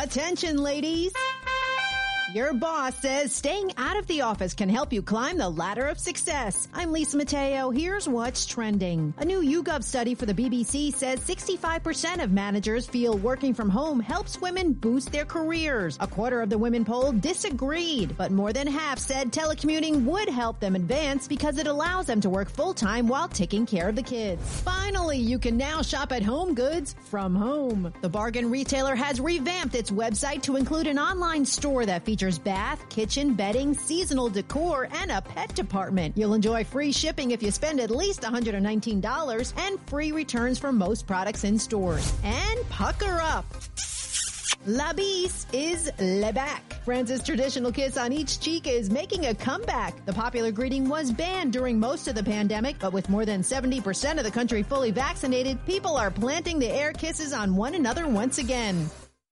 Attention, ladies. Your boss says staying out of the office can help you climb the ladder of success. I'm Lisa Mateo. Here's what's trending. A new YouGov study for the BBC says 65% of managers feel working from home helps women boost their careers. A quarter of the women polled disagreed, but more than half said telecommuting would help them advance because it allows them to work full time while taking care of the kids. Finally, you can now shop at HomeGoods from home. The bargain retailer has revamped its website to include an online store that features features bath, kitchen, bedding, seasonal decor, and a pet department. You'll enjoy free shipping if you spend at least $119 and free returns for most products in stores. And pucker up! La bise is le back. France's traditional kiss on each cheek is making a comeback. The popular greeting was banned during most of the pandemic, but with more than 70% of the country fully vaccinated, people are planting the air kisses on one another once again.